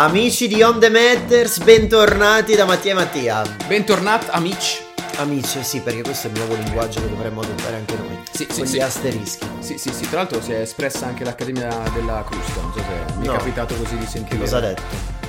Amici di On The Matters, bentornati da Mattia e Mattia. Bentornati amici. Amici, sì, perché questo è il nuovo linguaggio che dovremmo adottare anche noi. Sì, sì, sì. asterischi. Sì, sì, sì, tra l'altro si è espressa anche l'Accademia della Crusta, non so se mi No. è capitato così di sentire. Cosa ha detto?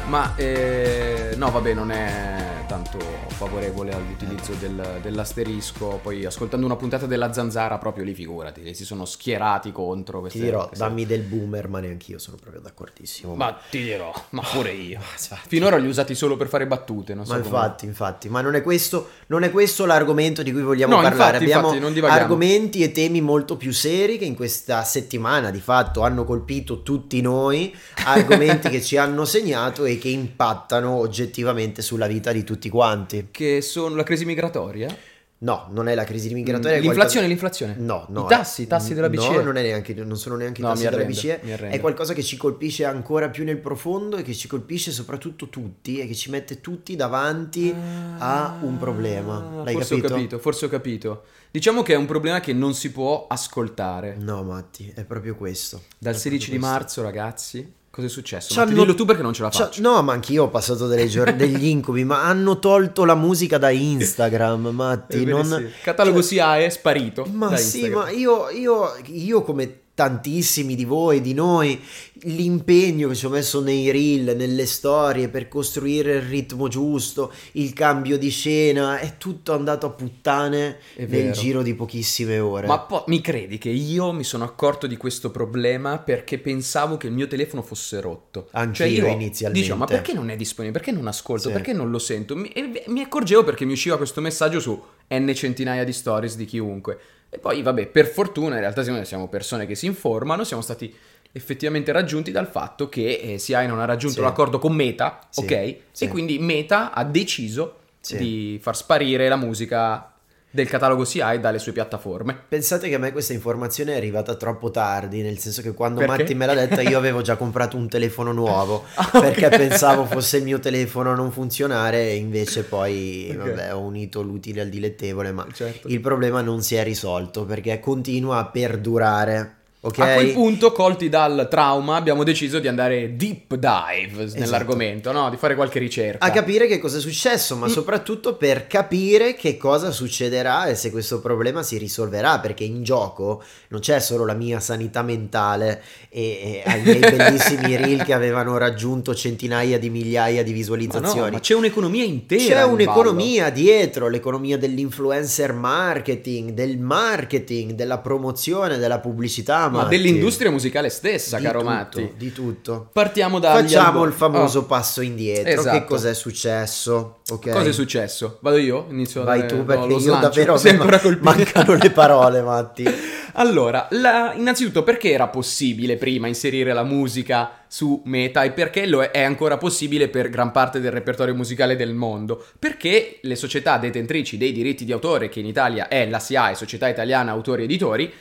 Ma eh, no, vabbè, non è tanto favorevole all'utilizzo del- dell'asterisco. Poi ascoltando una puntata della zanzara, proprio lì figurati, si sono schierati contro Ti queste dirò, queste- dammi del boomer, ma neanche io sono proprio d'accordissimo. Ma ti dirò, ma pure io. infatti. Finora li ho usati solo per fare battute, non so Ma come- infatti, infatti, ma non è, questo, non è questo l'argomento di cui vogliamo No, parlare. infatti, Abbiamo infatti, argomenti e temi molto più seri che in questa settimana di fatto hanno colpito tutti noi, argomenti che ci hanno segnato e che impattano oggettivamente sulla vita di tutti quanti. Che sono la crisi migratoria? No, non è la crisi migratoria. L'inflazione, qualcosa- l'inflazione? No, no. I tassi, i tassi della BCE? No, non, è neanche, non sono neanche i No, tassi della BCE. È qualcosa che ci colpisce ancora più nel profondo e che ci colpisce soprattutto tutti e che ci mette tutti davanti a un problema. L'hai Ah, forse capito? ho capito, forse ho capito. Diciamo che è un problema che non si può ascoltare. No, Matti, è proprio questo. Dal È 16 di questo. marzo, ragazzi, cosa è successo? Ci Matti, hanno- dillo tu perché non ce la faccio. no, ma anch'io ho passato delle gior- degli incubi, ma hanno tolto la musica da Instagram, Matti. Ebbene non... sì. Catalogo cioè- sia è sparito. Ma sì, Instagram. ma io, io, io come tantissimi di voi, di noi, l'impegno che ci ho messo nei reel, nelle storie per costruire il ritmo giusto, il cambio di scena, è tutto andato a puttane nel giro di pochissime ore. Ma po- mi credi che io mi sono accorto di questo problema perché pensavo che il mio telefono fosse rotto? Anch'io Cioè io inizialmente. Dicevo, ma perché non è disponibile? Perché non ascolto? Sì. Perché non lo sento? Mi, mi accorgevo perché mi usciva questo messaggio su n centinaia di stories di chiunque. E poi, vabbè, per fortuna, in realtà siamo- siamo persone che si informano, siamo stati effettivamente raggiunti dal fatto che eh, SIAE non ha raggiunto Sì. l'accordo con Meta, Sì, ok? sì. E quindi Meta ha deciso di far sparire la musica del catalogo SIAE dalle sue piattaforme. Pensate che a me questa informazione è arrivata troppo tardi, nel senso che quando Perché? Matti me l'ha detta io avevo già comprato un telefono nuovo, Ah, perché pensavo fosse il mio telefono a non funzionare e invece poi Ok. vabbè, ho unito l'utile al dilettevole, ma Certo. il problema non si è risolto perché continua a perdurare. Ok? A quel punto, colti dal trauma, abbiamo deciso di andare deep dive Esatto. nell'argomento, no? Di fare qualche ricerca. a capire che cosa è successo, ma Mm. soprattutto per capire che cosa succederà e se questo problema si risolverà, perché in gioco non c'è solo la mia sanità mentale e, e ai miei bellissimi reel che avevano raggiunto centinaia di migliaia di Ma no, visualizzazioni. ma c'è un'economia intera. C'è in un'economia dietro, l'economia dell'influencer marketing, del marketing, della promozione, della pubblicità, ballo, ma Matti. dell'industria musicale stessa, Di caro tutto, Matti. Di tutto. Partiamo dagli Facciamo il famoso Oh, passo indietro. Esatto. Che cos'è successo? Ok. Cosa è successo? Vado io? Inizio Vai dare- tu no, perché lo io slancio. davvero colpito. mancano le parole, Matti. Allora, la- innanzitutto perché era possibile prima inserire la musica su Meta e perché lo è, è ancora possibile per gran parte del repertorio musicale del mondo? Perché le società detentrici dei diritti di autore, che in Italia è la SIAE, Società Italiana Autori Editori,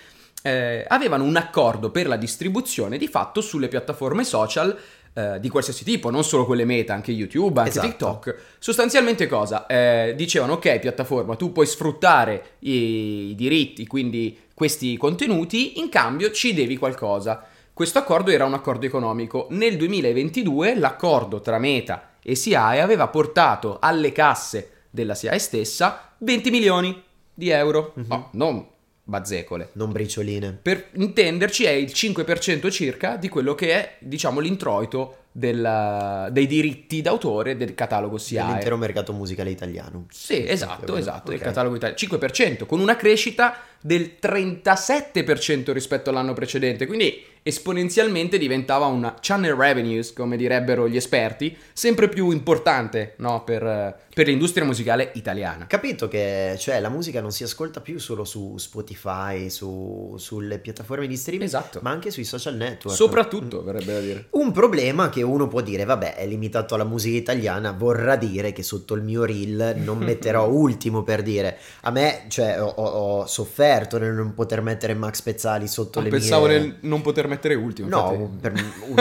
eh, avevano un accordo per la distribuzione di fatto sulle piattaforme social eh, di qualsiasi tipo, non solo quelle meta, anche YouTube, anche Esatto. TikTok. Sostanzialmente cosa? Eh, dicevano ok piattaforma, tu puoi sfruttare i, i diritti, quindi questi contenuti, in cambio ci devi qualcosa. Questo accordo era un accordo economico. Nel 2022 l'accordo tra Meta e SIAE aveva portato alle casse della SIAE stessa 20 milioni di euro. Mhm. No, non bazzecole. Non bricioline. Per intenderci è il 5% circa di quello che è, diciamo, l'introito del- dei diritti d'autore del catalogo SIAE. Dell'intero mercato musicale italiano. Sì, esatto, esatto, del catalogo italiano. 5%, con una crescita del 37% rispetto all'anno precedente, quindi esponenzialmente diventava una channel revenues, come direbbero gli esperti, sempre più importante no, per, per l'industria musicale italiana. Capito che cioè, la musica non si ascolta più solo su Spotify, su- sulle piattaforme di streaming, Esatto. ma anche sui social network. Soprattutto, verrebbe da dire. Un problema che uno può dire, vabbè, è limitato alla musica italiana, vorrà dire che sotto il mio reel non metterò ultimo per dire. A me, cioè, ho, ho- ho sofferto nel non poter mettere Max Pezzali sotto Ah, le pensavo mie... nel non poter mettere mettere ultimo. No, per-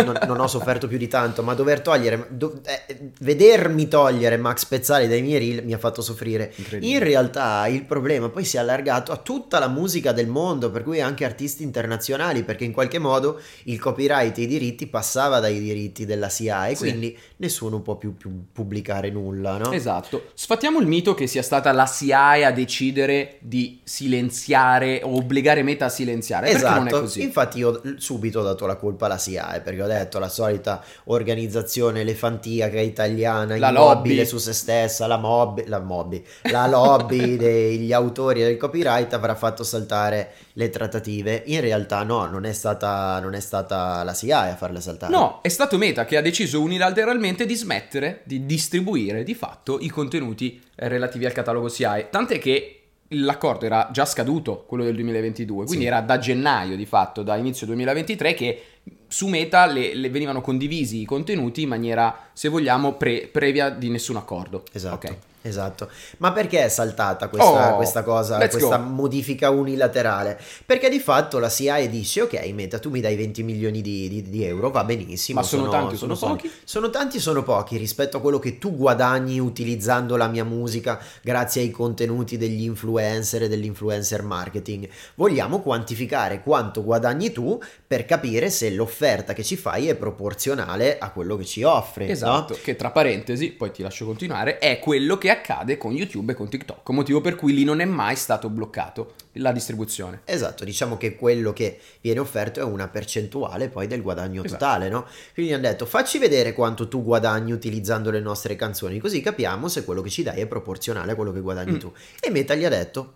non, non ho sofferto più di tanto, ma dover togliere, do- eh, vedermi togliere Max Pezzali dai miei reel mi ha fatto soffrire. In realtà il problema poi si è allargato a tutta la musica del mondo, per cui anche artisti internazionali, perché in qualche modo il copyright e i diritti passava dai diritti della SIA e Sì. quindi nessuno può più, più pubblicare nulla, no? Esatto. Sfattiamo il mito che sia stata la SIAE a decidere di silenziare o obbligare Meta a silenziare. Perché non è Esatto, così? infatti io subito ho dato la colpa alla SIAE perché ho detto la solita organizzazione elefantiaca italiana, La immobile lobby. su se stessa, la, mob- la, mobby, la lobby degli autori del copyright avrà fatto saltare le trattative. In realtà no, non è stata, non è stata la SIAE a farle saltare. No, è stato Meta che ha deciso unilateralmente di smettere di distribuire di fatto i contenuti eh, relativi al catalogo SIAE. Tant'è che l'accordo era già scaduto, quello del 2022, quindi Sì. era da gennaio di fatto, da inizio 2023 che su Meta le, le venivano condivisi i contenuti in maniera, se vogliamo, pre- previa di nessun accordo. Esatto, Ok. Esatto. Ma perché è saltata questa, Oh, questa cosa, questa go. modifica unilaterale? Perché di fatto la SIAE dice, ok Meta, tu mi dai 20 milioni di, di- di euro, va benissimo. Ma sono tanti o sono soldi. pochi? Sono tanti o sono pochi rispetto a quello che tu guadagni utilizzando la mia musica grazie ai contenuti degli influencer e dell'influencer marketing. Vogliamo quantificare quanto guadagni tu per capire se l'offerta che ci fai è proporzionale a quello che ci offri. no? Esatto, che tra parentesi, poi ti lascio continuare, è quello che accade con YouTube e con TikTok, motivo per cui lì non è mai stato bloccato la distribuzione. Esatto, diciamo che quello che viene offerto è una percentuale poi del guadagno Esatto. totale, no? Quindi hanno detto facci vedere quanto tu guadagni utilizzando le nostre canzoni, così capiamo se quello che ci dai è proporzionale a quello che guadagni Mm. tu. E Meta gli ha detto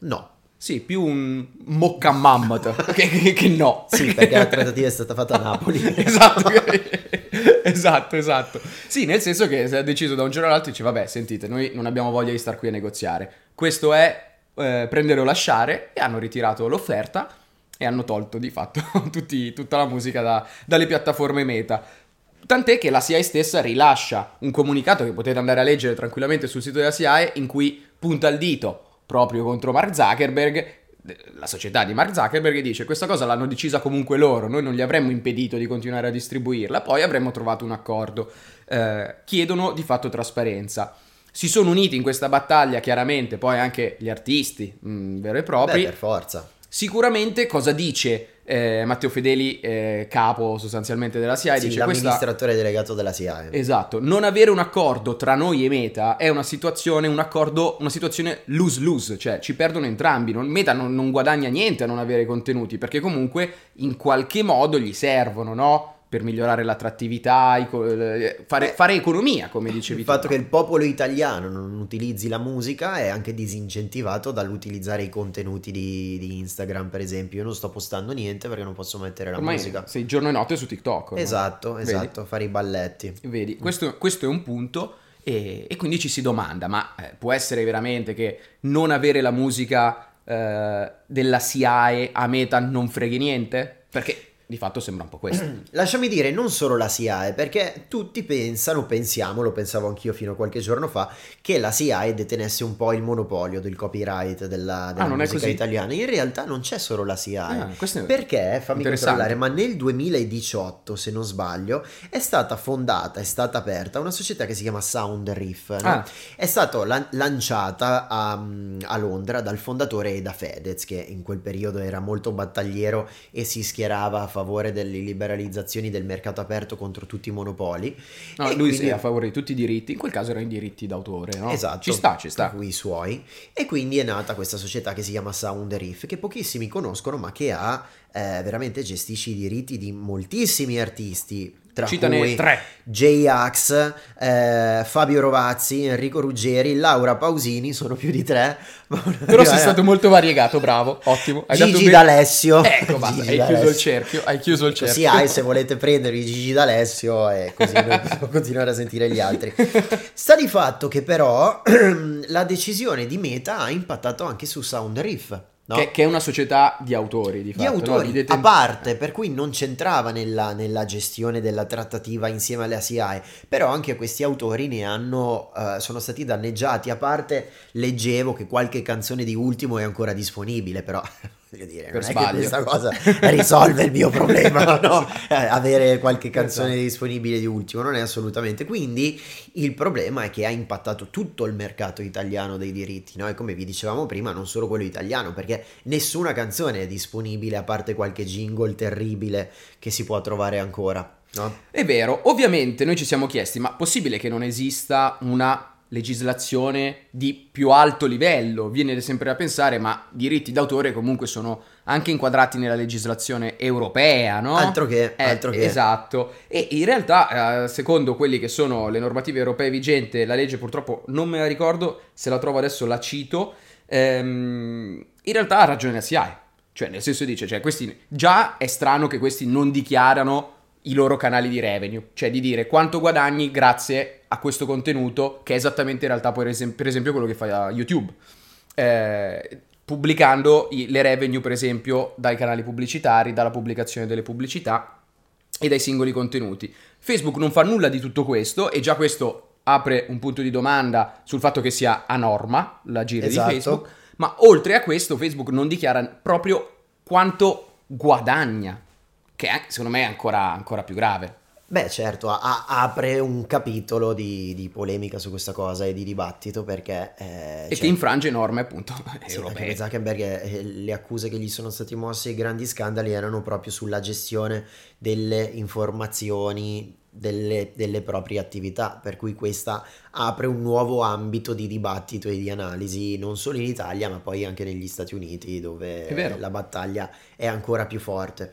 no. Sì, più un mocca mammoth che, che- che no. Sì, perché la trattativa è stata fatta a Napoli. esatto, esatto, esatto. Sì, nel senso che si è deciso da un giorno all'altro, dice vabbè, sentite, noi non abbiamo voglia di star qui a negoziare. Questo è eh, prendere o lasciare e hanno ritirato l'offerta e hanno tolto di fatto tutti- tutta la musica da- dalle piattaforme meta. Tant'è che la SIAE stessa rilascia un comunicato che potete andare a leggere tranquillamente sul sito della SIAE in cui punta il dito proprio contro Mark Zuckerberg, la società di Mark Zuckerberg dice questa cosa l'hanno decisa comunque loro, noi non gli avremmo impedito di continuare a distribuirla, poi avremmo trovato un accordo. Eh, chiedono di fatto trasparenza. Si sono uniti in questa battaglia chiaramente poi anche gli artisti mh, vero e propri. Beh, per forza. Sicuramente cosa dice eh, Matteo Fedeli, eh, capo sostanzialmente della SIAE? Sì, dice questa... l'amministratore delegato della SIAE. Esatto, non avere un accordo tra noi e Meta è una situazione, un accordo, una situazione lose-lose, cioè ci perdono entrambi. Non- Meta non, non guadagna niente a non avere contenuti perché comunque in qualche modo gli servono, no? Per migliorare l'attrattività, eh, fare, Beh, fare economia, come dicevi Il tu. fatto che il popolo italiano non utilizzi la musica è anche disincentivato dall'utilizzare i contenuti di, di Instagram, per esempio. Io non sto postando niente perché non posso mettere la Ormai musica. sei giorno e notte su TikTok. ormai. Esatto, Vedi? esatto, fare i balletti. Vedi, questo, questo è un punto e, e quindi ci si domanda, ma eh, può essere veramente che non avere la musica eh, della SIAE a Meta non freghi niente? Perché di fatto sembra un po' questo. Lasciami dire, non solo la SIAE, perché tutti pensano, pensiamo, lo pensavo anch'io fino a qualche giorno fa, che la SIAE detenesse un po' il monopolio del copyright della, della Ah, non è musica italiana. In realtà non c'è solo la SIAE. Ah, questo è Perché, fammi interessante. controllare, ma nel 2018, se non sbaglio, è stata fondata, è stata aperta una società che si chiama Sound Reef. no? Ah. È stata lan- lanciata a, a Londra dal fondatore Eda Fedez, che in quel periodo era molto battagliero e si schierava a favore delle liberalizzazioni del mercato aperto contro tutti i monopoli. No, lui quindi- è a favore di tutti i diritti, in quel caso erano i diritti d'autore, no? Esatto, Ci sta, ci sta. i suoi. E quindi è nata questa società che si chiama Sound Reef, che pochissimi conoscono, ma che ha eh, veramente gestisce i diritti di moltissimi artisti. Tra Citane cui tre. J-Ax, eh, Fabio Rovazzi, Enrico Ruggeri, Laura Pausini, sono più di tre. Però sei stato molto variegato, bravo, ottimo. Hai Gigi ben- D'Alessio. Ecco, basta, Gigi hai chiuso il D'Alessio. cerchio, hai chiuso il cerchio. Così hai se volete prendervi Gigi D'Alessio e così noi possiamo continuare a sentire gli altri. Sta di fatto che però la decisione di Meta ha impattato anche su Sound Reef. No? Che, che è una società di autori, di di fatto, no? autori Di deten- a parte, per cui non c'entrava nella, nella gestione della trattativa insieme alle SIAE, però anche questi autori ne hanno, eh, sono stati danneggiati, a parte leggevo che qualche canzone di Ultimo è ancora disponibile, però voglio dire, Per non questa cosa risolve il mio problema, no? Eh, Avere qualche canzone Esatto. disponibile di ultimo, non è assolutamente. Quindi il problema è che ha impattato tutto il mercato italiano dei diritti, no? E come vi dicevamo prima, non solo quello italiano, perché nessuna canzone è disponibile a parte qualche jingle terribile che si può trovare ancora, no? È vero, ovviamente noi ci siamo chiesti, ma possibile che non esista una legislazione di più alto livello? Viene sempre a pensare, ma diritti d'autore comunque sono anche inquadrati nella legislazione europea, no? Altro che, Eh, altro che. Esatto, e in realtà, eh, secondo quelli che sono le normative europee vigenti, la legge purtroppo non me la ricordo, se la trovo adesso la cito, ehm, in realtà ha ragione la SIAE, cioè nel senso dice, cioè questi, già è strano che questi non dichiarano i loro canali di revenue, cioè di dire quanto guadagni grazie a questo contenuto, che è esattamente in realtà poi per esem- per esempio quello che fa YouTube. Eh, pubblicando i- le revenue, per esempio, dai canali pubblicitari, dalla pubblicazione delle pubblicità e dai singoli contenuti. Facebook non fa nulla di tutto questo e già questo apre un punto di domanda sul fatto che sia a norma l'agire Esatto. di Facebook, ma oltre a questo Facebook non dichiara proprio quanto guadagna, che è- secondo me è ancora, ancora più grave. Beh, certo, a- apre un capitolo di, di polemica su questa cosa e di dibattito perché... eh, E cioè, che infrange norme appunto sì, europee. Zuckerberg eh, le accuse che gli sono stati mossi, i grandi scandali erano proprio sulla gestione delle informazioni delle, delle proprie attività, per cui questa apre un nuovo ambito di dibattito e di analisi non solo in Italia ma poi anche negli Stati Uniti dove la battaglia è ancora più forte.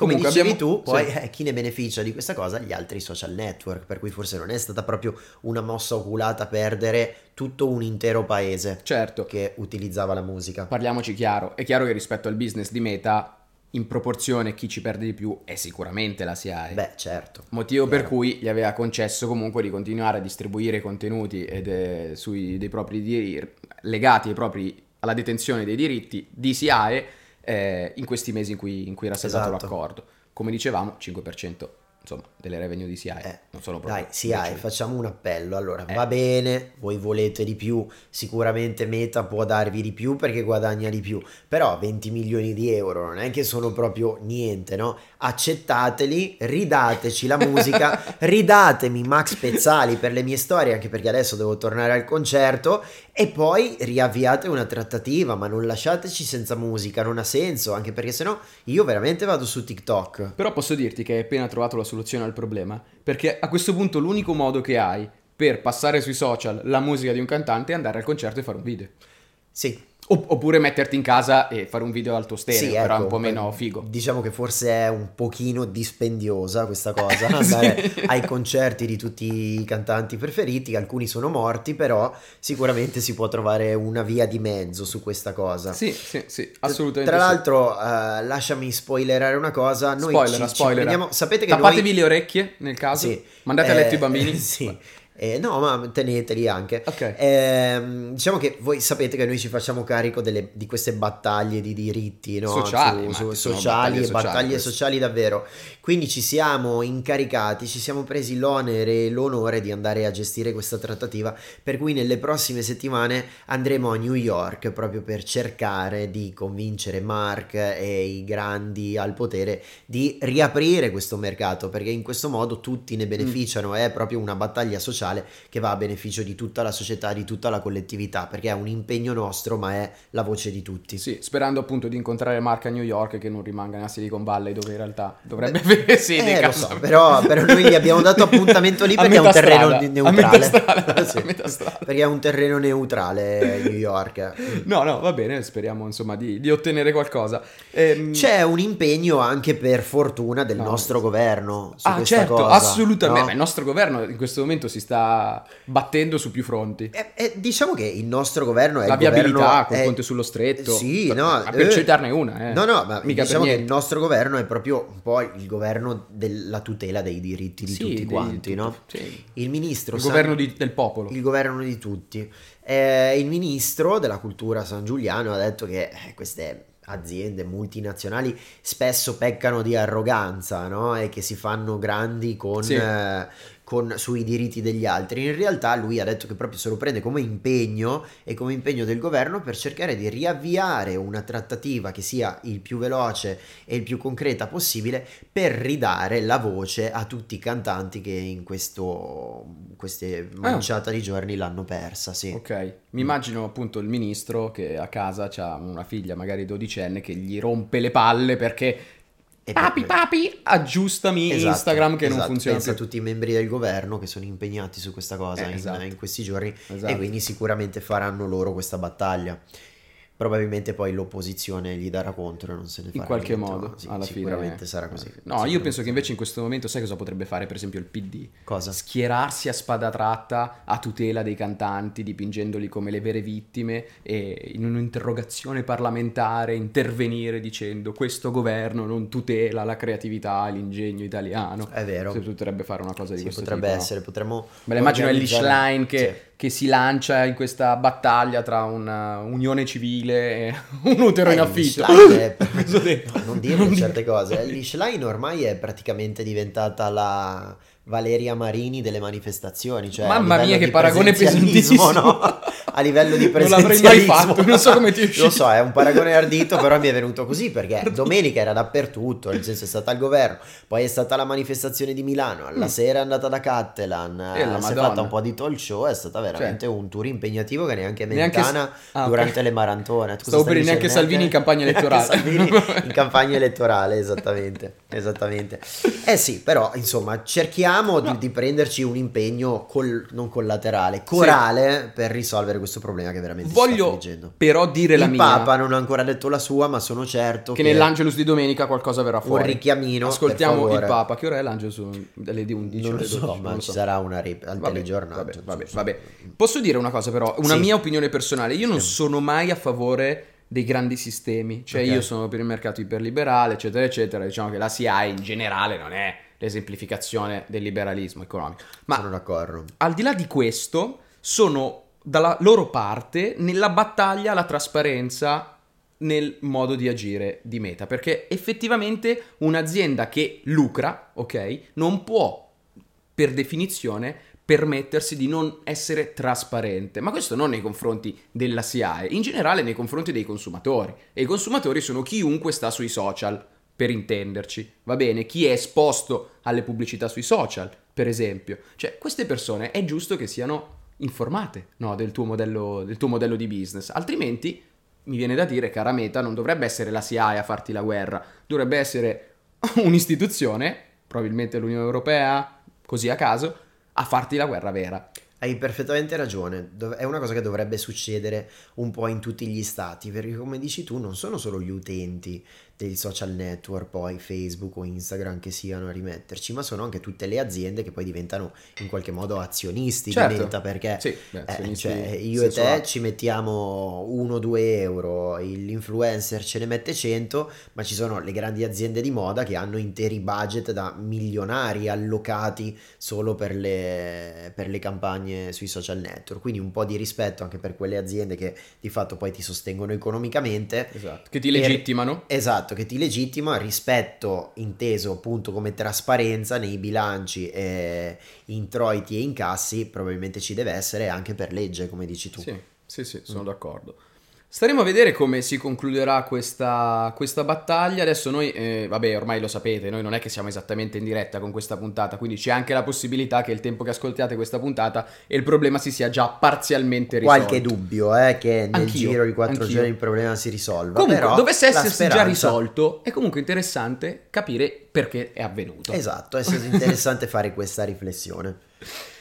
Come Comunque dicevi abbiamo- tu, poi sì. eh, chi ne beneficia di questa cosa? Gli altri social network, per cui forse non è stata proprio una mossa oculata perdere tutto un intero paese Certo, che utilizzava la musica. parliamoci chiaro, è chiaro che rispetto al business di Meta, in proporzione chi ci perde di più è sicuramente la SIAE. Beh, certo. Motivo per chiaro. cui gli aveva concesso comunque di continuare a distribuire contenuti ed, eh, sui, dei propri diri- legati ai propri- alla detenzione dei diritti di SIAE eh, in questi mesi in cui, in cui era stato Esatto. l'accordo. Come dicevamo, 5% insomma, delle revenue di SIAE. Eh, non sono proprio Dai, decenti. facciamo un appello. Allora, Eh. va bene, voi volete di più, sicuramente Meta può darvi di più perché guadagna di più, però 20 milioni di euro non è che sono proprio niente, no? Accettateli, ridateci la musica, ridatemi Max Pezzali per le mie storie, anche perché adesso devo tornare al concerto, e poi riavviate una trattativa, ma non lasciateci senza musica, non ha senso, anche perché sennò io veramente vado su TikTok. Però posso dirti che hai appena trovato la soluzione al problema, perché a questo punto l'unico modo che hai per passare sui social la musica di un cantante è andare al concerto e fare un video. Sì, oppure metterti in casa e fare un video alto stereo, Sì, però ecco, un po' meno figo. Diciamo che forse è un pochino dispendiosa questa cosa, Sì. andare ai concerti di tutti i cantanti preferiti, alcuni sono morti, però sicuramente si può trovare una via di mezzo su questa cosa. Sì, sì, sì, assolutamente. Tra sì. l'altro, eh, lasciami spoilerare una cosa, noi Spoilera, ci, ci spoilera. prendiamo- sapete che Tappatevi noi... le orecchie nel caso. Sì, Mandate a letto eh, i bambini. Sì. Eh, no, ma teneteli anche. Ok. Ehm, diciamo che voi sapete che noi ci facciamo carico delle- di queste battaglie di diritti, no? Sociali, Su- su- sociali, battaglie sociali battaglie queste. sociali davvero. Quindi ci siamo incaricati, ci siamo presi l'onere e l'onore di andare a gestire questa trattativa, per cui nelle prossime settimane andremo a New York proprio per cercare di convincere Mark e i grandi al potere di riaprire questo mercato, perché in questo modo tutti ne beneficiano, è proprio una battaglia sociale che va a beneficio di tutta la società, di tutta la collettività, perché è un impegno nostro, ma è la voce di tutti. Sì, sperando appunto di incontrare Mark a New York che non rimanga nella Silicon Valley dove in realtà dovrebbe avere sede. Eh, lo so, però, però noi gli abbiamo dato appuntamento lì perché è un terreno strada, neutrale. strada, Sì. Perché è un terreno neutrale New York. No, no, va bene, speriamo insomma di, di ottenere qualcosa. Ehm, C'è un impegno anche per fortuna del No, nostro sì. governo su Ah, certo, cosa, assolutamente. no? Ma il nostro governo in questo momento si sta battendo su più fronti. Eh, eh, diciamo che il nostro governo è La il viabilità col è- ponte sullo stretto. Sì, per, no, per eh, citarne una, eh. No, no, ma Mica diciamo che il nostro governo è proprio un po' il governo della tutela dei diritti di Sì, tutti quanti, no? sì. Il ministro Il San- governo di- del popolo. il governo di tutti. Eh, il ministro della cultura San Giuliano ha detto che eh, queste aziende multinazionali spesso peccano di arroganza, no? E che si fanno grandi con, Sì. eh, con, sui diritti degli altri. In realtà lui ha detto che proprio se lo prende come impegno e come impegno del governo per cercare di riavviare una trattativa che sia il più veloce e il più concreta possibile per ridare la voce a tutti i cantanti che in questo, queste manciata ah. di giorni l'hanno persa. Sì. Ok, mi immagino appunto il ministro che a casa ha una figlia magari dodicenne che gli rompe le palle perché e papi, per... papi, aggiustami esatto, Instagram che esatto, non funziona pensa più. a tutti i membri del governo che sono impegnati su questa cosa eh, in, esatto. in, questi giorni esatto. e quindi sicuramente faranno loro questa battaglia probabilmente poi l'opposizione gli darà contro e non se ne farà in qualche niente, modo sì, alla sicuramente fine sarà così. No sicuramente io penso che invece in questo momento sai cosa potrebbe fare per esempio il PD cosa? schierarsi a spada tratta a tutela dei cantanti dipingendoli come le vere vittime e in un'interrogazione parlamentare intervenire dicendo questo governo non tutela la creatività l'ingegno italiano è vero. Si potrebbe fare una cosa di sì, questo potrebbe tipo. essere potremmo me la immagino Ellie Schlein che sì che si lancia in questa battaglia tra una unione civile e un utero eh, in affitto. È... no, non dire non certe cose. L'Ishline ormai è praticamente diventata la Valeria Marini delle manifestazioni. Cioè Mamma mia, che paragone pesantissimo! No? A livello di presenzialismo. Non l'avrei mai fatto, non so come ti è uscito. Lo so, è un paragone ardito, però mi è venuto così perché domenica era dappertutto, nel senso è stata al governo, poi è stata la manifestazione di Milano, alla mm. sera è andata da Cattelan, si è fatta un po' di talk show, è stato veramente cioè. un tour impegnativo che neanche Mentana neanche... Ah, durante okay. le maratone. Stavo per neanche Salvini in campagna elettorale. Salvini in campagna elettorale, esattamente, esattamente. Eh sì, però insomma cerchiamo no. di, di, prenderci un impegno col, non collaterale, corale sì. per risolvere questo problema che veramente Voglio però dire Il la mia. Il Papa non ha ancora detto la sua, ma sono certo che, che nell'Angelus di domenica qualcosa verrà fuori. Un richiamino. Ascoltiamo il Papa. Che ora è l'Angelus? Alle 11 non lo so, 12, ma non ci so. sarà una rip- al vabbè, telegiornale. Vabbè, vabbè, vabbè, Posso dire una cosa però, una sì. mia opinione personale. Io non sì. sono mai a favore dei grandi sistemi, cioè okay. io sono per il mercato iperliberale, eccetera, eccetera. Diciamo che la CIA in generale non è l'esemplificazione del liberalismo economico. Ma sono d'accordo. Al di là di questo, sono dalla loro parte nella battaglia alla trasparenza nel modo di agire di Meta, perché effettivamente un'azienda che lucra, ok, non può per definizione permettersi di non essere trasparente, ma questo non nei confronti della SIAE, in generale nei confronti dei consumatori. E i consumatori sono chiunque sta sui social per intenderci, va bene? Chi è esposto alle pubblicità sui social, per esempio. Cioè, queste persone è giusto che siano informate no, del, tuo modello, del tuo modello di business, altrimenti mi viene da dire, cara Meta, non dovrebbe essere la CIA a farti la guerra, dovrebbe essere un'istituzione, probabilmente l'Unione Europea, così a caso, a farti la guerra vera. Hai perfettamente ragione, è una cosa che dovrebbe succedere un po' in tutti gli stati, perché come dici tu non sono solo gli utenti dei social network, poi Facebook o Instagram che siano a rimetterci, ma sono anche tutte le aziende che poi diventano in qualche modo azionisti certo. di Meta, perché sì, beh, eh, cioè, io e te ci mettiamo 1-2 euro, l'influencer ce ne mette 100, ma ci sono le grandi aziende di moda che hanno interi budget da milionari allocati solo per le, per le campagne sui social network, quindi un po' di rispetto anche per quelle aziende che di fatto poi ti sostengono economicamente. Esatto, che ti legittimano. Per, esatto Esatto, che ti legittima rispetto inteso appunto come trasparenza nei bilanci, eh, introiti e incassi, probabilmente ci deve essere anche per legge, come dici tu. Sì, sì, sì sono mm. d'accordo. Staremo a vedere come si concluderà questa, questa battaglia. Adesso noi, eh, vabbè, ormai lo sapete, noi non è che siamo esattamente in diretta con questa puntata, quindi c'è anche la possibilità che il tempo che ascoltiate questa puntata e il problema si sia già parzialmente risolto. Qualche dubbio, eh, che nel anch'io, giro di quattro giorni il problema si risolva. Comunque, però, dovesse essersi speranza... già risolto, è comunque interessante capire perché è avvenuto. Esatto, è interessante fare questa riflessione.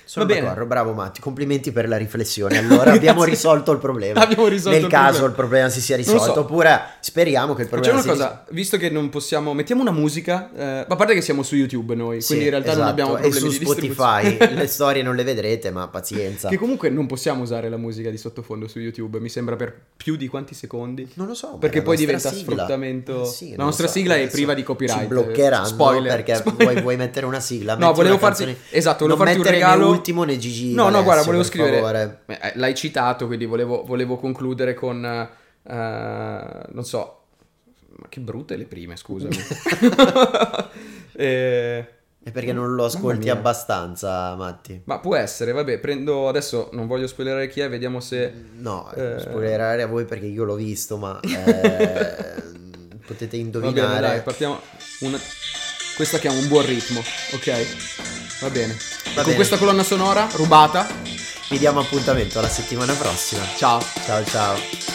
Sono Va d'accordo, bravo Matti, complimenti per la riflessione. Allora abbiamo risolto il problema. Abbiamo risolto Nel il caso problema. il problema si sia risolto, so. oppure speriamo che il problema Facciamo una cosa, ris- visto che non possiamo, mettiamo una musica, eh, a parte che siamo su YouTube noi, sì, quindi in realtà esatto. non abbiamo problemi e su Spotify, le storie non le vedrete, ma pazienza. Che comunque non possiamo usare la musica di sottofondo su YouTube, mi sembra per più di quanti secondi? Non lo so. Perché poi diventa sigla. sfruttamento. Eh sì, la nostra so, sigla è priva di copyright. Ci bloccheranno Spoiler. perché Spoiler. Vuoi, vuoi, mettere una sigla. No, volevo farti Esatto, volevo farti un regalo. Ultimo né Gigi No, no, guarda, volevo scrivere. Eh, l'hai citato, quindi volevo, volevo concludere con. Uh, non so. Ma che brutte le prime, scusami. eh, È perché non lo ascolti abbastanza, Matti. Ma può essere, vabbè, prendo adesso, non voglio spoilerare chi è, vediamo se... No, Eh. spoilerare a voi perché io l'ho visto, ma eh, potete Va indovinare. bene, dai, partiamo. Una... Questa che ha un buon ritmo, ok? Va bene. Va Con bene. questa colonna sonora rubata. Vi diamo appuntamento alla settimana prossima. Ciao. Ciao ciao.